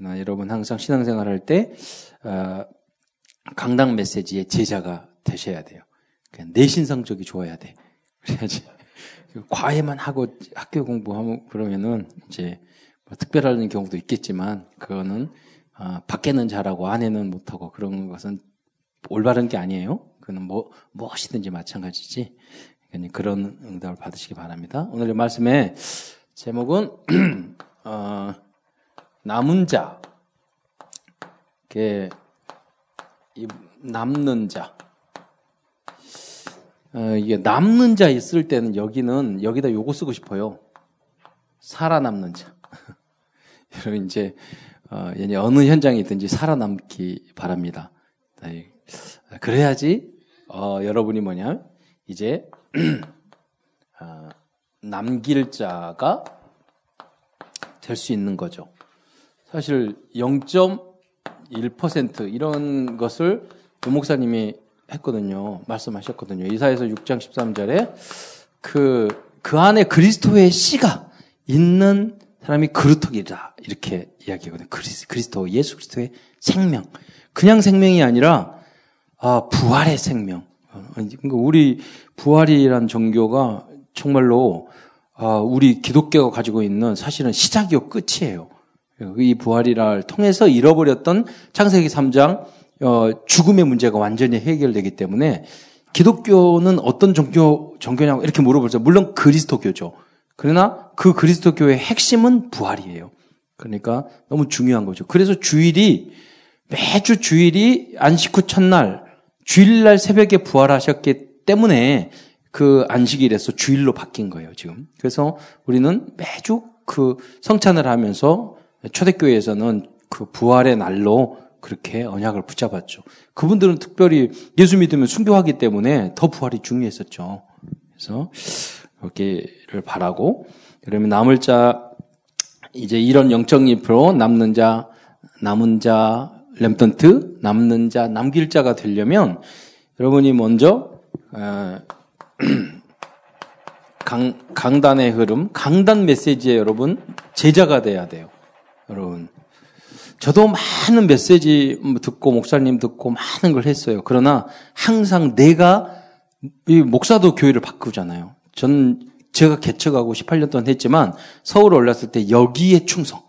그러나 여러분 항상 신앙생활 할 때, 어, 강당 메시지의 제자가 되셔야 돼요. 내신 성적이 좋아야 돼. 그래야지. 과외만 하고 학교 공부하면 그러면은 이제 뭐 특별한 경우도 있겠지만 그거는 아, 밖에는 잘하고 안에는 못하고 그런 것은 올바른 게 아니에요. 그는 뭐 무엇이든지 마찬가지지. 그런 응답을 받으시기 바랍니다. 오늘의 말씀의 제목은 어, 남은 자, 남는 자. 어, 이게 남는 자 있을 때는 여기는 여기다 요거 쓰고 싶어요. 살아남는 자. 여러분 이제 어, 어느 현장에 있든지 살아남기 바랍니다. 네. 그래야지 어, 여러분이 뭐냐 이제 어, 남길 자가 될 수 있는 거죠. 사실 0.1% 이런 것을 조 목사님이 했거든요. 말씀하셨거든요. 이사에서 6장 13절에 그, 그 안에 그리스도의 씨가 있는 사람이 그루터기다. 이렇게 이야기하거든요. 그리스, 그리스도, 예수 그리스도의 생명. 그냥 생명이 아니라, 아, 부활의 생명. 그러니까 우리 부활이란 종교가 정말로, 아, 우리 기독교가 가지고 있는 사실은 시작이요, 끝이에요. 이 부활이를 통해서 잃어버렸던 창세기 3장 어, 죽음의 문제가 완전히 해결되기 때문에 기독교는 어떤 종교, 종교냐고 이렇게 물어보죠. 물론 그리스도교죠. 그러나 그 그리스도교의 핵심은 부활이에요. 그러니까 너무 중요한 거죠. 그래서 주일이 매주 주일이 안식 후 첫날 주일날 새벽에 부활하셨기 때문에 그 안식일에서 주일로 바뀐 거예요, 지금. 그래서 우리는 매주 그 성찬을 하면서 초대교회에서는 그 부활의 날로 그렇게 언약을 붙잡았죠. 그분들은 특별히 예수 믿으면 순교하기 때문에 더 부활이 중요했었죠. 그래서 그렇게를 바라고 그러면 남을 자 이제 이런 영적 잎으로 남는 자 남은 자 램턴트 남는 자 남길 자가 되려면 여러분이 먼저 어, 강, 강단의 흐름, 강단 메시지에 여러분 제자가 돼야 돼요. 여러분 저도 많은 메시지 듣고 목사님 듣고 많은 걸 했어요. 그러나 항상 내가 이 목사도 교회를 바꾸잖아요. 전 제가 개척하고 18년 동안 했지만 서울 올랐을 때 여기에 충성.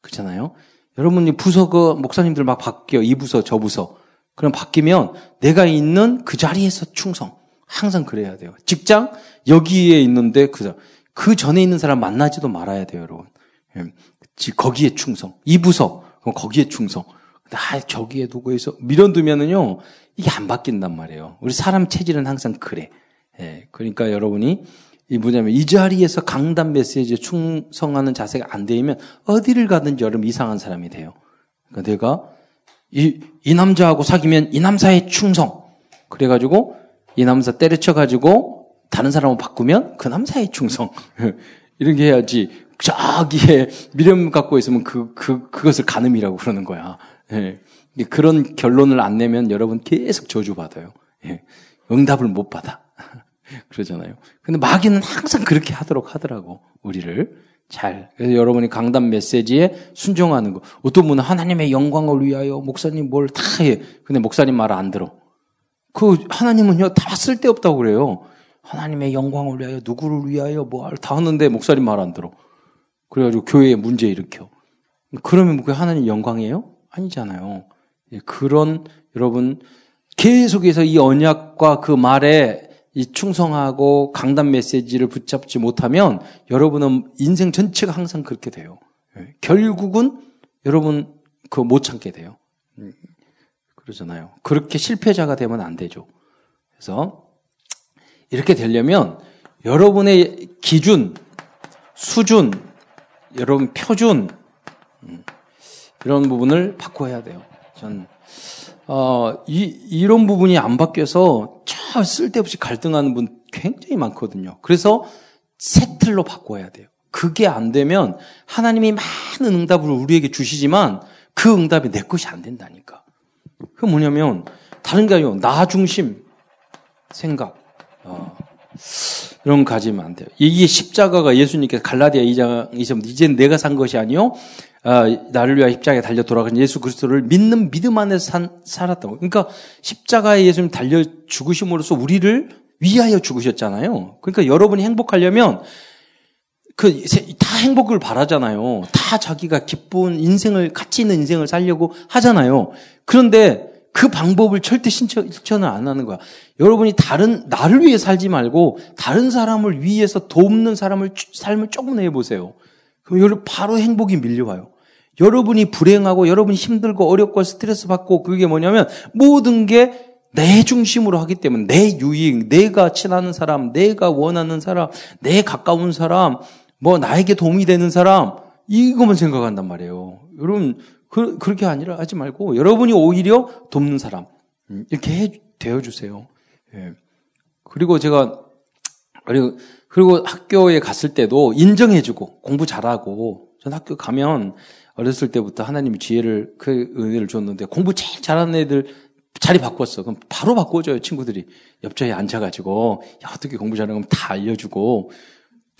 그렇잖아요. 여러분이 부서 그 목사님들 막 바뀌어 이 부서 저 부서. 그럼 바뀌면 내가 있는 그 자리에서 충성. 항상 그래야 돼요. 직장 여기에 있는데 그, 그 전에 있는 사람 만나지도 말아야 돼요, 여러분. 예. 거기에 충성. 이 부서 그럼 거기에 충성. 아, 저기에 두고 해서 밀어두면은요, 이게 안 바뀐단 말이에요. 우리 사람 체질은 항상 그래. 예, 그러니까 여러분이 이 뭐냐면 이 자리에서 강단 메시지에 충성하는 자세가 안 되면 어디를 가든지 여러분 이상한 사람이 돼요. 그러니까 내가 이, 이 남자하고 사귀면 이 남자의 충성. 그래가지고 이 남자 때려쳐가지고 다른 사람을 바꾸면 그 남자의 충성. 이렇게 해야지 저기에 미련 갖고 있으면 그, 그, 그것을 가늠이라고 그러는 거야. 예. 그런 결론을 안 내면 여러분 계속 저주받아요. 예. 응답을 못 받아. 그러잖아요. 근데 마귀는 항상 그렇게 하도록 하더라고, 우리를. 잘. 그래서 여러분이 강단 메시지에 순종하는 거. 어떤 분은 하나님의 영광을 위하여 목사님 뭘 다 해. 근데 목사님 말을 안 들어. 그 하나님은요, 다 쓸데없다고 그래요. 하나님의 영광을 위하여, 누구를 위하여, 뭐, 다 하는데 목사님 말 안 들어. 그래가지고 교회에 문제 일으켜. 그러면 그게 하나님 영광이에요? 아니잖아요. 예, 그런 여러분 계속해서 이 언약과 그 말에 이 충성하고 강단 메시지를 붙잡지 못하면 여러분은 인생 전체가 항상 그렇게 돼요. 예, 결국은 여러분 그못 참게 돼요. 음, 그러잖아요. 그렇게 실패자가 되면 안 되죠. 그래서 이렇게 되려면 여러분의 기준, 수준, 여러분 표준 음, 이런 부분을 바꿔야 돼요. 전 어, 이, 이런 부분이 안 바뀌어서 저 쓸데없이 갈등하는 분 굉장히 많거든요. 그래서 세틀로 바꿔야 돼요. 그게 안 되면 하나님이 많은 응답을 우리에게 주시지만 그 응답이 내 것이 안 된다니까. 그 뭐냐면 다른 게 아니고 나 중심 생각. 어. 이런 거 가지면 안 돼요. 이게 십자가가 예수님께서 갈라디아 2장 2절 이제 내가 산 것이 아니요 아, 나를 위하여 십자가에 달려 돌아간 예수 그리스도를 믿는 믿음 안에서 산, 살았다고. 그러니까 십자가에 예수님 달려 죽으심으로써 우리를 위하여 죽으셨잖아요. 그러니까 여러분이 행복하려면 그 다 행복을 바라잖아요. 다 자기가 기쁜 인생을 가치 있는 인생을 살려고 하잖아요. 그런데 그 방법을 절대 실천을 안 하는 거야. 여러분이 다른 나를 위해 살지 말고 다른 사람을 위해서 돕는 사람을 삶을 조금 해보세요. 그럼 여러분 바로 행복이 밀려와요. 여러분이 불행하고 여러분이 힘들고 어렵고 스트레스 받고 그게 뭐냐면 모든 게 내 중심으로 하기 때문에 내 유익, 내가 친하는 사람, 내가 원하는 사람, 내 가까운 사람, 뭐 나에게 도움이 되는 사람 이것만 생각한단 말이에요. 여러분 그, 그렇게 아니라 하지 말고 여러분이 오히려 돕는 사람 음, 이렇게 해 되어 주세요. 예. 그리고 제가 그리고 그리고 학교에 갔을 때도 인정해주고 공부 잘하고 전 학교 가면 어렸을 때부터 하나님이 지혜를 그 은혜를 줬는데 공부 제일 잘하는 애들 자리 바꿨어. 그럼 바로 바꿔줘요 친구들이 옆자리에 앉아가지고 야 어떻게 공부 잘하는 다 알려주고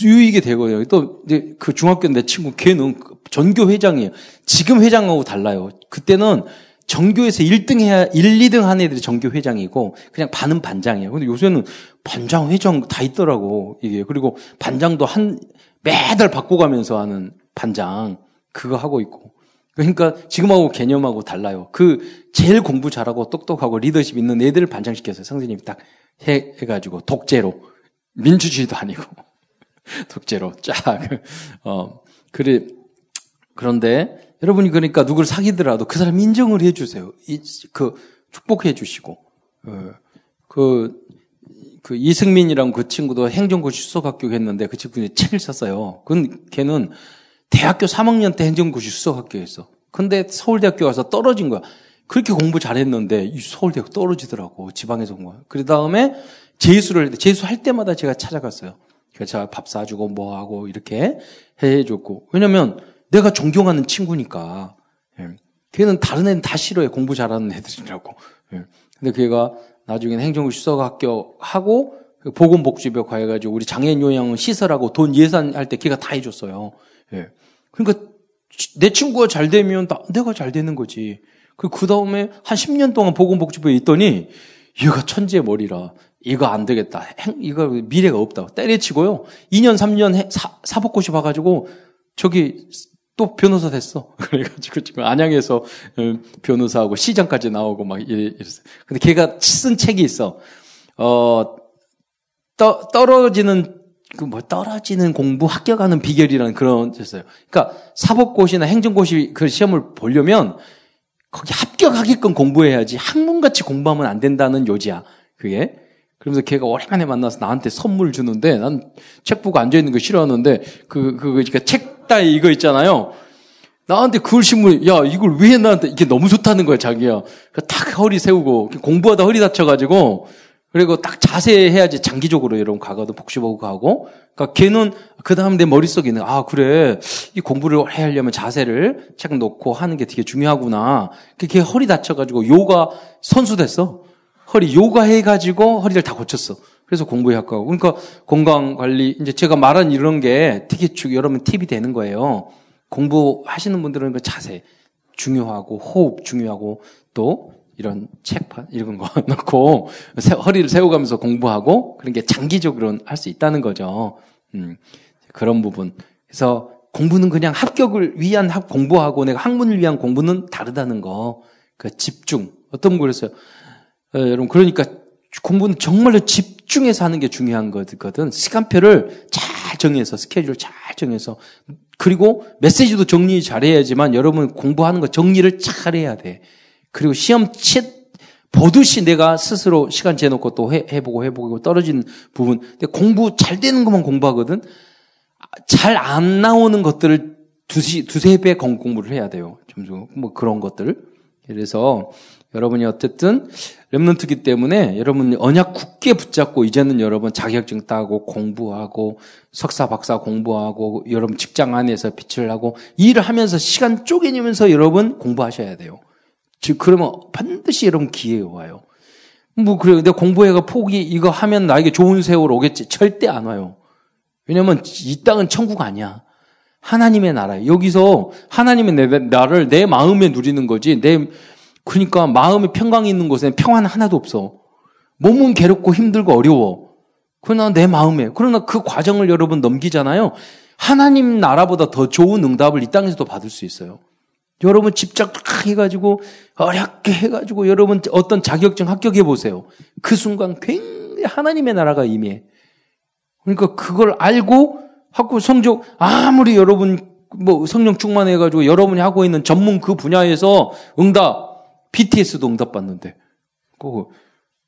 유익이 되고요. 또 이제 그 중학교 내 친구 걔는 전교 회장이에요. 지금 회장하고 달라요. 그때는 전교에서 1등 해야 1, 2등 한 애들이 전교 회장이고 그냥 반은 반장이에요. 근데 요새는 반장, 회장 다 있더라고 이게. 그리고 반장도 한 매달 바꿔가면서 하는 반장 그거 하고 있고. 그러니까 지금하고 개념하고 달라요. 그 제일 공부 잘하고 똑똑하고 리더십 있는 애들을 반장시켜서 선생님이 딱 해, 해가지고 독재로 민주주의도 아니고 독재로 쫙 어, 그래 그런데 여러분이 그러니까 누구를 사귀더라도 그 사람 인정을 해주세요. 이, 그 축복해 주시고 어, 그, 그 이승민이랑 그 친구도 행정고시 수석학교 했는데 그 친구는 책을 썼어요. 그 걔는 대학교 3학년 때 행정고시 수석학교였어. 근데 서울대학교 가서 떨어진 거야. 그렇게 공부 잘했는데 이 서울대학 떨어지더라고 지방에서 온 거야. 그 다음에 재수를 재수 할 때마다 제가 찾아갔어요. 제가 밥 사주고 뭐 하고 이렇게 해줬고 왜냐면 내가 존경하는 친구니까. 예. 걔는 다른 애는 다 싫어해. 공부 잘하는 애들이라고. 예. 근데 걔가 나중에는 행정고시 수석학교 하고 보건복지부 가해가지고 우리 장애인 요양 시설하고 돈 예산할 때 걔가 다 해줬어요. 예. 그러니까 내 친구가 잘 되면 나, 내가 잘 되는 거지. 그, 그 다음에 한 10년 동안 보건복지부에 있더니 얘가 천재 머리라. 이거 안 되겠다. 행, 이거 미래가 없다. 때려치고요. 2년, 3년 해, 사, 사법고시 봐가지고 저기 또 변호사 됐어. 그래가지고 지금 안양에서 어, 변호사하고 시장까지 나오고 막 이랬어요. 근데 걔가 쓴 책이 있어. 어, 떠, 떨어지는 그 뭐 떨어지는 공부 합격하는 비결이라는 그런 있어요. 그러니까 사법고시나 행정고시 그 시험을 보려면 거기 합격하게끔 공부해야지 학문같이 공부하면 안 된다는 요지야. 그게. 그러면서 걔가 오랜만에 만나서 나한테 선물 주는데 난 책 보고 앉아 있는 거 싫어하는데 그, 그, 그러니까 책 따에 이거 있잖아요. 나한테 글씨물, 야, 이걸 왜 나한테, 이게 너무 좋다는 거야, 자기야. 딱 허리 세우고, 공부하다 허리 다쳐가지고, 그리고 딱 자세 해야지 장기적으로 여러분 가가도 복식하고 가고. 그러니까 걔는 그 다음 내 머릿속에 있는 아 그래 이 공부를 해 하려면 자세를 책 놓고 하는 게 되게 중요하구나. 걔 허리 다쳐가지고 요가 선수 됐어. 허리 요가 해가지고 허리를 다 고쳤어. 그래서 공부해학과 고 그러니까 건강 관리 이제 제가 말한 이런 게 되게 중 여러분 팁이 되는 거예요. 공부하시는 분들은 그 자세 중요하고 호흡 중요하고 또 이런 책판 이런 거 넣고 허리를 세워가면서 공부하고 그런 게 장기적으로는 할 수 있다는 거죠. 음, 그런 부분. 그래서 공부는 그냥 합격을 위한 합 공부하고 내가 학문을 위한 공부는 다르다는 거. 그 집중. 어떤 분 그랬어요. 어, 여러분 그러니까 공부는 정말로 집중해서 하는 게 중요한 거거든. 시간표를 잘 정해서 스케줄 잘 정해서 그리고 메시지도 정리 잘해야지만 여러분 공부하는 거 정리를 잘 해야 돼. 그리고 시험 치 보듯이 내가 스스로 시간 재놓고 또 해, 해보고 해보고 떨어진 부분. 근데 공부 잘 되는 것만 공부하거든. 잘 안 나오는 것들을 두시, 두세 배 공부를 해야 돼요. 좀, 뭐 그런 것들. 그래서 여러분이 어쨌든 랩런트기 때문에 여러분 언약 굳게 붙잡고 이제는 여러분 자격증 따고 공부하고 석사 박사 공부하고 여러분 직장 안에서 빛을 하고 일을 하면서 시간 쪼개니면서 여러분 공부하셔야 돼요. 즉 그러면 반드시 여러분 기회가 와요. 뭐 그래요. 내가 공부해가 포기 이거 하면 나에게 좋은 세월 오겠지. 절대 안 와요. 왜냐면 이 땅은 천국 아니야. 하나님의 나라예요. 여기서 하나님의 내, 나를 내 마음에 누리는 거지. 내 그러니까 마음이 평강이 있는 곳에는 평안 하나도 없어. 몸은 괴롭고 힘들고 어려워. 그러나 내 마음에 그러나 그 과정을 여러분 넘기잖아요. 하나님 나라보다 더 좋은 응답을 이 땅에서도 받을 수 있어요. 여러분 집착 해가지고 어렵게 해가지고 여러분 어떤 자격증 합격해 보세요. 그 순간 굉장히 하나님의 나라가 임해. 그러니까 그걸 알고 하고 성적 아무리 여러분 뭐 성령 충만해가지고 여러분이 하고 있는 전문 그 분야에서 응답 BTS도 응답 받는데 그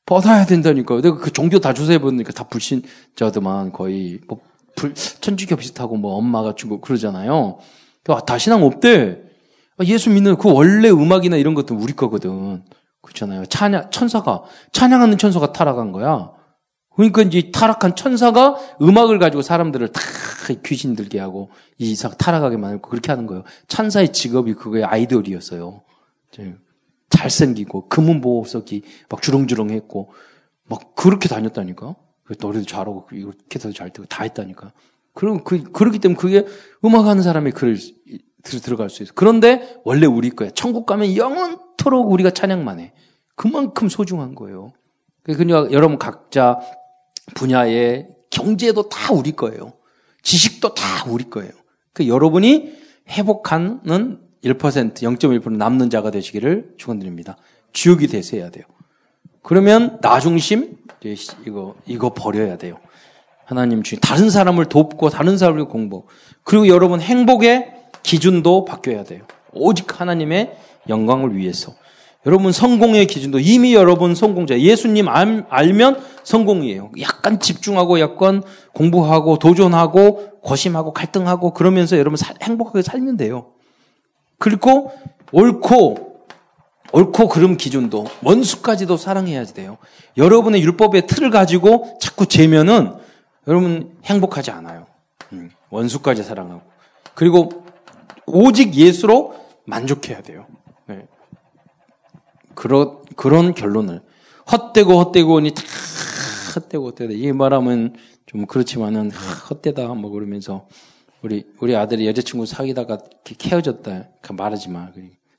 받아야 된다니까. 내가 그 종교 다 조사해 보니까 다 불신자들만 거의 뭐 불, 천주교 비슷하고 뭐 엄마가 주고 그러잖아요. 다 신앙 없대. 아, 예수 믿는 그 원래 음악이나 이런 것도 우리 거거든. 그렇잖아요. 찬양, 천사가, 찬양하는 천사가 타락한 거야. 그러니까 이제 타락한 천사가 음악을 가지고 사람들을 다 귀신 들게 하고 이상 타락하게 만들고 그렇게 하는 거예요. 천사의 직업이 그거의 아이돌이었어요. 잘생기고 금은 보석이 막 주렁주렁했고 막 그렇게 다녔다니까. 노래도 잘하고 이렇게 해서 잘 되고 다 했다니까. 그럼 그 그렇기 때문에 그게 음악하는 사람이 그를 들어갈 수 있어. 그런데 원래 우리 거야. 천국 가면 영원토록 우리가 찬양만 해. 그만큼 소중한 거예요. 그러니까 여러분 각자 분야의 경제도 다 우리 거예요. 지식도 다 우리 거예요. 그 여러분이 회복하는 1%, 0.1% 남는 자가 되시기를 축원드립니다. 주역이 되셔야 돼요. 그러면 나 중심 이거 이거 버려야 돼요. 하나님 주신 다른 사람을 돕고 다른 사람을 공부. 그리고 여러분 행복의 기준도 바뀌어야 돼요. 오직 하나님의 영광을 위해서. 여러분 성공의 기준도 이미 여러분 성공자. 예수님 알, 알면 성공이에요. 약간 집중하고 약간 공부하고 도전하고 고심하고 갈등하고 그러면서 여러분 살, 행복하게 살면 돼요. 그리고 옳고 옳고 그름 기준도 원수까지도 사랑해야 돼요. 여러분의 율법의 틀을 가지고 자꾸 재면은 여러분 행복하지 않아요. 음, 원수까지 사랑하고 그리고 오직 예수로 만족해야 돼요. 네. 그런 그런 결론을 헛되고 헛되고니 다 헛되고 헛되다 이 말하면 좀 그렇지만은 헛되다 뭐 그러면서 우리 우리 아들이 여자친구 사귀다가 헤어졌다 그 말하지 마.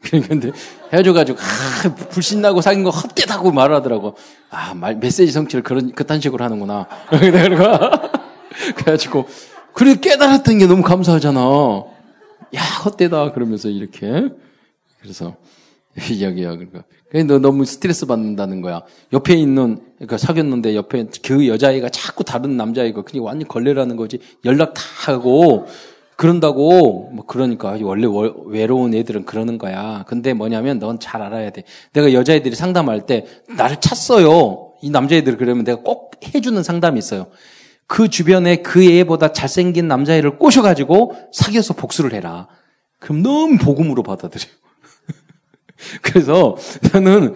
그런데 헤어져가지고 아, 불신나고 사귄 거 헛되다고 말하더라고. 아, 말, 메시지 성취를 그런 그딴 식으로 하는구나. 그래가지고 그래 깨달았던 게 너무 감사하잖아. 야 헛되다 그러면서 이렇게 그래서 이야기야 그러니까 너 너무 스트레스 받는다는 거야. 옆에 있는 그러니까 사귀었는데 옆에 그 여자애가 자꾸 다른 남자애가 그냥 완전 걸레라는 거지 연락 다 하고 그런다고 뭐 그러니까 원래 외로운 애들은 그러는 거야. 근데 뭐냐면 넌 잘 알아야 돼. 내가 여자애들이 상담할 때 나를 찾어요. 이 남자애들 그러면 내가 꼭 해주는 상담이 있어요. 그 주변에 그 애보다 잘생긴 남자애를 꼬셔가지고 사귀어서 복수를 해라. 그럼 너무 복음으로 받아들여요. 그래서 저는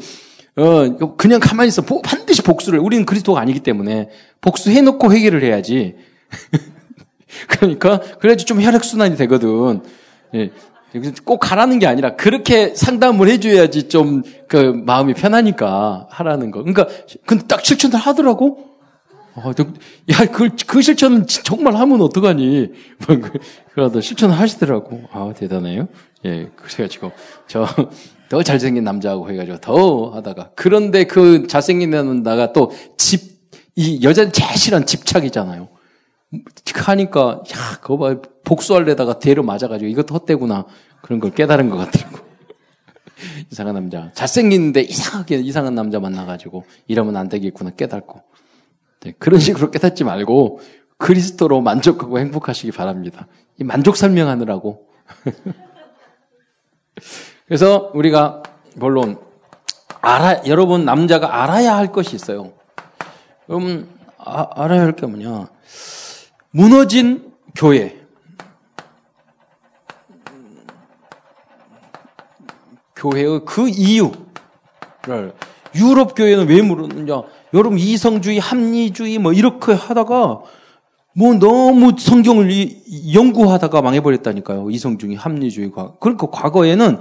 어 그냥 가만히 있어 반드시 복수를 우리는 그리스도가 아니기 때문에 복수해놓고 회개를 해야지. 그러니까 그래야지 좀 혈액 순환이 되거든. 예. 꼭 가라는 게 아니라 그렇게 상담을 해줘야지 좀 그 마음이 편하니까 하라는 거. 그러니까 근데 딱 실천을 하더라고. 어, 야, 그, 그 실천 정말 하면 어떡하니? 뭐, 그, 그러다 실천을 하시더라고. 아, 대단해요. 예, 그래가지고, 저, 더 잘생긴 남자하고 해가지고 더 하다가. 그런데 그 잘생긴 남자가 또 집, 이 여자는 제일 싫어하는 집착이잖아요. 하니까, 야, 그거 봐. 복수할래다가 대로 맞아가지고 이것도 헛되구나. 그런 걸 깨달은 것 같더라고. 이상한 남자. 잘생긴데 이상하게 이상한 남자 만나가지고 이러면 안 되겠구나 깨닫고. 네, 그런 식으로 깨닫지 말고 그리스도로 만족하고 행복하시기 바랍니다. 이 만족 설명하느라고. 그래서 우리가 물론 알아 여러분 남자가 알아야 할 것이 있어요. 그럼 아, 알아야 할 게 뭐냐? 무너진 교회. 교회의 그 이유를 유럽 교회는 왜 무너느냐? 여러분 이성주의, 합리주의 뭐 이렇게 하다가 뭐 너무 성경을 연구하다가 망해버렸다니까요. 이성주의, 합리주의가. 그러니까 과거에는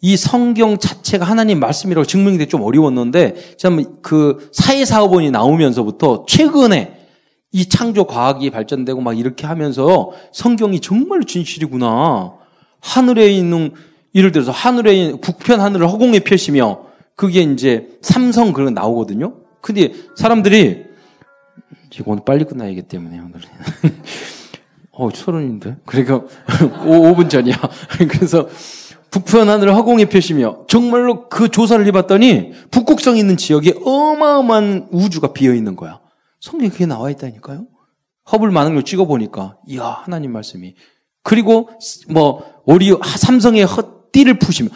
이 성경 자체가 하나님 말씀이라고 증명이 되기 좀 어려웠는데, 참 그 사회사업원이 나오면서부터 최근에 이 창조 과학이 발전되고 막 이렇게 하면서 성경이 정말 진실이구나. 하늘에 있는 예를 들어서 하늘에 있는 북편 하늘을 허공에 펴시며 그게 이제 삼성 그런 거 나오거든요. 근데 사람들이 지금 오늘 빨리 끝나야기 때문에 오늘 어 서른인데 그러니까 5, 분 전이야. 그래서 북편 하늘을 허공에 펴시며 정말로 그 조사를 해봤더니 북극성 있는 지역에 어마어마한 우주가 비어 있는 거야. 성경에 그게 나와 있다니까요. 허블 만능로 찍어보니까 이야 하나님 말씀이 그리고 뭐 오리 삼성의 헛띠를 푸시며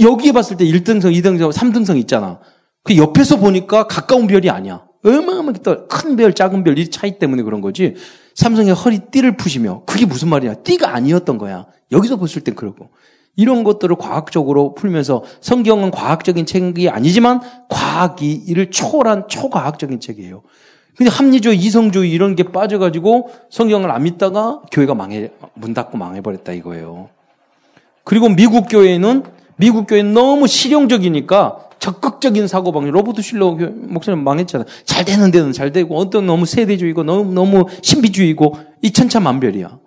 여기에 봤을 때 1등성, 2등성, 3등성 있잖아. 그 옆에서 보니까 가까운 별이 아니야. 어마어마하게 큰 별, 작은 별, 이 차이 때문에 그런 거지. 삼성의 허리띠를 푸시며 그게 무슨 말이야? 띠가 아니었던 거야. 여기서 봤을 땐 그러고. 이런 것들을 과학적으로 풀면서 성경은 과학적인 책이 아니지만 과학이 이를 초월한 초과학적인 책이에요. 근데 합리주의, 이성주의 이런 게 빠져가지고 성경을 안 믿다가 교회가 망해, 문 닫고 망해버렸다 이거예요. 그리고 미국 교회는, 미국 교회는 너무 실용적이니까 적극적인 사고방식, 로버트 실러 목사님 망했잖아. 잘 되는 데는 잘 되고, 어떤 너무 세대주의고, 너무, 너무 신비주의고, 이 천차만별이야.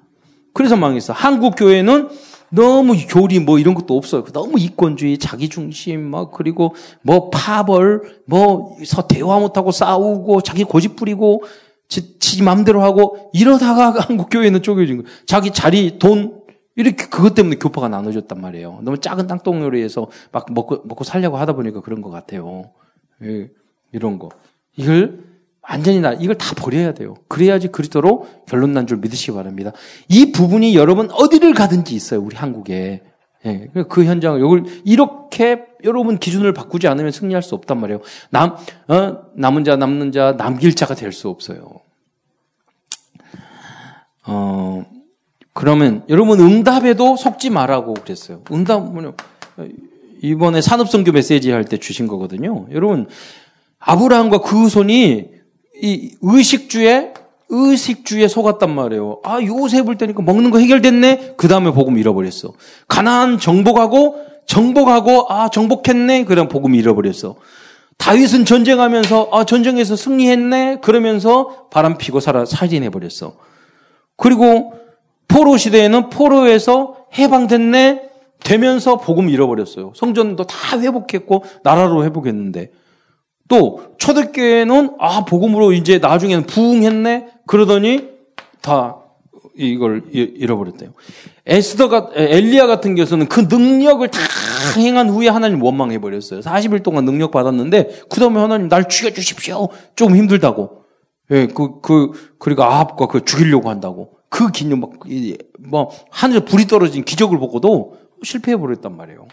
그래서 망했어. 한국 교회는 너무 교리 뭐 이런 것도 없어요. 너무 이권주의, 자기중심, 막, 그리고 뭐 파벌, 뭐, 서 대화 못하고 싸우고, 자기 고집 부리고, 지, 지 맘대로 하고, 이러다가 한국 교회는 쪼개진 거예요. 자기 자리, 돈, 이렇게 그것 때문에 교파가 나눠졌단 말이에요. 너무 작은 땅덩어리에서 막 먹고, 먹고 살려고 하다 보니까 그런 것 같아요. 예, 이런 거. 이걸 완전히 나, 이걸 다 버려야 돼요. 그래야지 그리스도로 결론 난 줄 믿으시기 바랍니다. 이 부분이 여러분 어디를 가든지 있어요. 우리 한국에. 예, 그 현장을, 이렇게 여러분 기준을 바꾸지 않으면 승리할 수 없단 말이에요. 남, 어, 남은 자, 남는 자, 남길 자가 될 수 없어요. 어, 그러면 여러분 응답에도 속지 말라고 그랬어요. 응답, 뭐냐. 이번에 산업성교 메시지 할 때 주신 거거든요. 여러분, 아브라함과 그 손이 이 의식주에 의식주에 속았단 말이에요. 아 요셉을 때니까 먹는 거 해결됐네. 그 다음에 복음 잃어버렸어. 가나안 정복하고 정복하고 아 정복했네. 그다음 복음 잃어버렸어. 다윗은 전쟁하면서 아 전쟁에서 승리했네. 그러면서 바람 피고 살아 살인해 버렸어. 그리고 포로 시대에는 포로에서 해방됐네. 되면서 복음 잃어버렸어요. 성전도 다 회복했고 나라로 회복했는데 또 초대교회는 아 복음으로 이제 나중에는 부흥했네 그러더니 다 이걸 잃어버렸대요. 에스더 가 엘리야 같은 경우는 그 능력을 다 행한 후에 하나님 원망해 버렸어요. 40일 동안 능력 받았는데 그다음에 하나님 날 죽여 주십시오. 조금 힘들다고. 예, 그, 그, 그리고 아합과 그 죽이려고 한다고. 그 기념, 막, 뭐, 하늘에 불이 떨어진 기적을 보고도 실패해 버렸단 말이에요.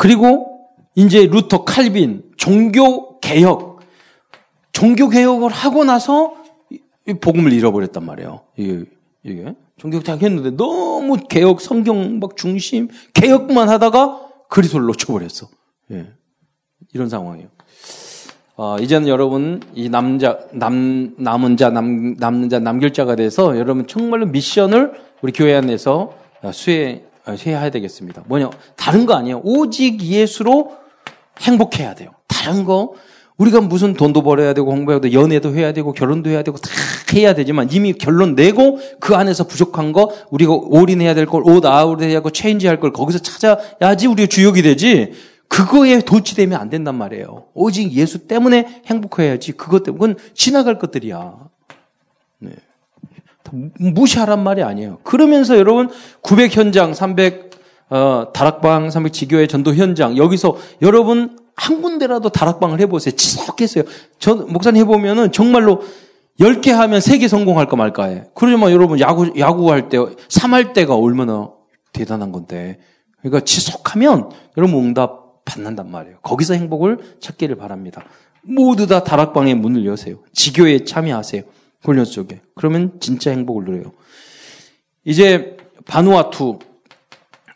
그리고 이제 루터 칼빈 종교 개혁 종교 개혁을 하고 나서 복음을 잃어버렸단 말이에요. 이게 이게 종교 개혁 했는데 너무 개혁 성경 막 중심 개혁만 하다가 그리스도를 놓쳐버렸어. 예. 이런 상황이에요. 어, 이제는 여러분 이 남자 남 남은 자 남, 남는 자 남길 자가 돼서 여러분 정말로 미션을 우리 교회 안에서 수행 해야 되겠습니다. 뭐냐? 다른 거 아니에요. 오직 예수로 행복해야 돼요. 다른 거 우리가 무슨 돈도 벌어야 되고 공부해야 되고 연애도 해야 되고 결혼도 해야 되고 다 해야 되지만 이미 결론 내고 그 안에서 부족한 거 우리가 올인해야 될 걸 옷 아웃해야 하고 체인지할 걸 거기서 찾아야지 우리가 주역이 되지 그거에 도취되면 안 된단 말이에요. 오직 예수 때문에 행복해야지 그것 때문에 그건 지나갈 것들이야. 네. 무시하란 말이 아니에요. 그러면서 여러분 900 현장, 300 어, 다락방, 300 지교회 전도 현장 여기서 여러분 한 군데라도 다락방을 해보세요. 지속했어요. 저 목사님 해보면은 정말로 10개 하면 3개 성공할까 말까 해. 그러지만 여러분 야구, 야구할 때, 3할 때가 얼마나 대단한 건데. 그러니까 지속하면 여러분 응답 받는단 말이에요. 거기서 행복을 찾기를 바랍니다. 모두 다 다락방에 문을 여세요. 지교에 참여하세요. 훈련 속에. 그러면 진짜 행복을 누려요. 이제 바누아투,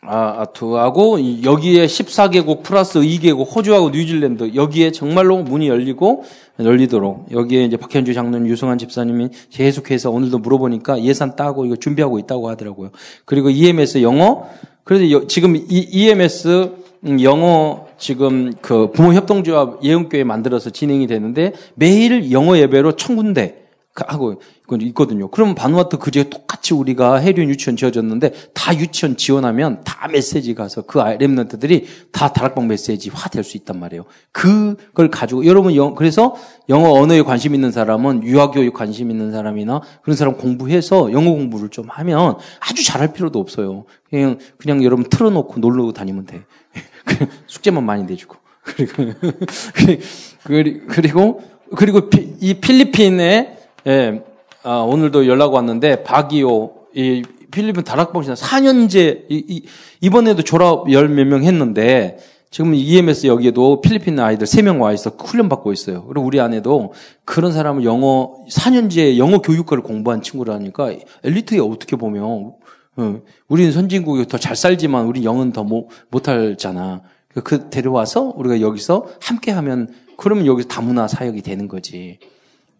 아, 아투하고 여기에 14개국 플러스 2개국 호주하고 뉴질랜드 여기에 정말로 문이 열리고 열리도록 여기에 이제 박현주 장로님 유승환 집사님이 계속해서 오늘도 물어보니까 예산 따고 이거 준비하고 있다고 하더라고요. 그리고 EMS 영어 그래서 지금 EMS 음, 영어 지금 그 부모 협동조합 예언교회 만들어서 진행이 되는데 매일 영어 예배로 천 군데 하고 있거든요. 그러면 바누아트 그제 똑같이 우리가 해륜 유치원 지어졌는데 다 유치원 지원하면 다 메시지 가서 그 랩런트들이 다 다락방 메시지화 될 수 있단 말이에요. 그걸 가지고 여러분 영 그래서 영어 언어에 관심 있는 사람은 유아 교육 관심 있는 사람이나 그런 사람 공부해서 영어 공부를 좀 하면 아주 잘할 필요도 없어요. 그냥 그냥 여러분 틀어놓고 놀러 다니면 돼. 숙제만 많이 내주고 그리고 그리고 그리고 이 필리핀에 예, 아, 오늘도 연락 왔는데 박이오 이 필리핀 다락방신 4년제 이, 이, 번에도 졸업 열 몇 명 했는데 지금 EMS 여기에도 필리핀 아이들 3명 와 있어 훈련 받고 있어요. 그리고 우리 안에도 그런 사람을 영어 4년제 영어 교육과를 공부한 친구라니까 엘리트에 어떻게 보면 어, 우리는 선진국이 더 잘 살지만 우리 영어는 더 못, 못하잖아. 그 데려와서 우리가 여기서 함께 하면 그러면 여기서 다문화 사역이 되는 거지.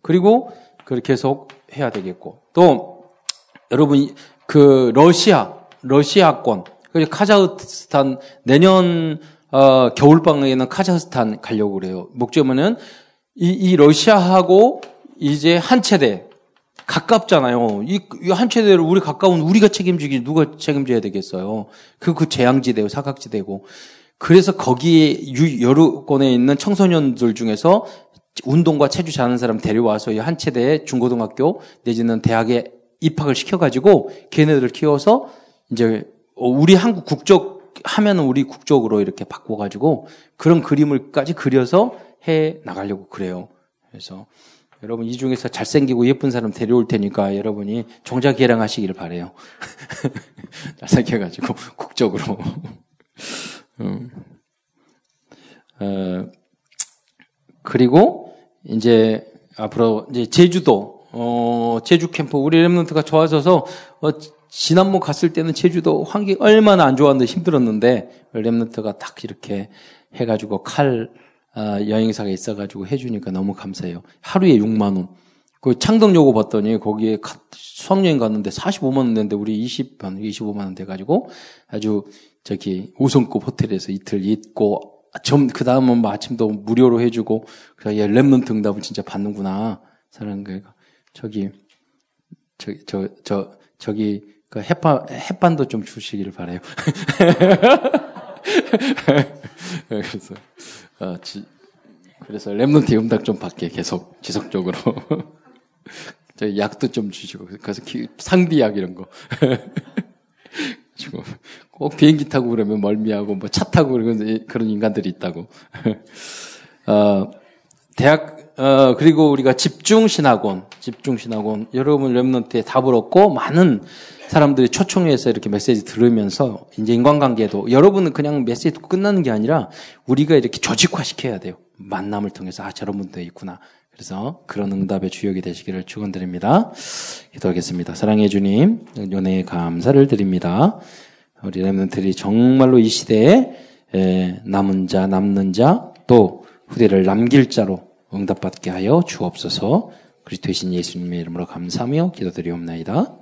그리고 그걸 계속 해야 되겠고. 또, 여러분, 그, 러시아, 러시아권, 그리고 카자흐스탄, 내년, 어, 겨울방학에는 카자흐스탄 가려고 그래요. 목적은 이, 이 러시아하고 이제 한 체대, 가깝잖아요. 이, 이 한 체대를 우리 가까운 우리가 책임지기 누가 책임져야 되겠어요. 그, 그 재앙지대고 사각지대고. 그래서 거기에 유, 여러 권에 있는 청소년들 중에서 운동과 체주 잘하는 사람 데려와서 한 체대에 중고등학교 내지는 대학에 입학을 시켜가지고 걔네들을 키워서 이제 우리 한국 국적 하면은 우리 국적으로 이렇게 바꿔가지고 그런 그림을까지 그려서 해 나가려고 그래요. 그래서 여러분 이 중에서 잘생기고 예쁜 사람 데려올 테니까 여러분이 종자 개량하시기를 바래요. 잘생겨가지고 국적으로. 음. 어, 그리고 이제 앞으로 이제 제주도 어 제주 캠프 우리 랩런트가 좋아져서 어, 지난번 갔을 때는 제주도 환경이 얼마나 안 좋았는데 힘들었는데 랩런트가 딱 이렇게 해가지고 칼 어, 여행사가 있어가지고 해주니까 너무 감사해요. 하루에 6만 원. 그 창덕 요고 봤더니 거기에 수학여행 갔는데 45만 원 냈는데 우리 20, 25만 원 돼가지고 아주 저기 5성급 호텔에서 이틀 있고 점, 그 다음은 뭐 아침도 무료로 해주고, 그래, 얘 랩런트 응답은 진짜 받는구나. 사는 거가 저기, 저, 저, 저, 저기, 그 햇반, 햇반도 좀 주시기를 바래요 그래서, 어, 지, 그래서 remnant 응답 좀 받게 계속 지속적으로. 저 약도 좀 주시고, 그래서 상비약 이런 거. 꼭 비행기 타고 그러면 멀미하고 뭐 차 타고 그러면 그런 인간들이 있다고. 어, 대학 어, 그리고 우리가 집중신학원, 집중신학원 여러분 remnant에 답을 얻고 많은 사람들이 초청해서 이렇게 메시지 들으면서 이제 인간관계도 여러분은 그냥 메시지 듣고 끝나는 게 아니라 우리가 이렇게 조직화 시켜야 돼요. 만남을 통해서 아 저런 분도 있구나. 그래서 그런 응답의 주역이 되시기를 축원드립니다. 기도하겠습니다. 사랑해 주님, 은혜에 감사를 드립니다. 우리 렘넌들이 정말로 이 시대에 남은 자, 남는 자, 또 후대를 남길 자로 응답받게 하여 주옵소서. 그리스도이신 예수님의 이름으로 감사하며 기도드리옵나이다.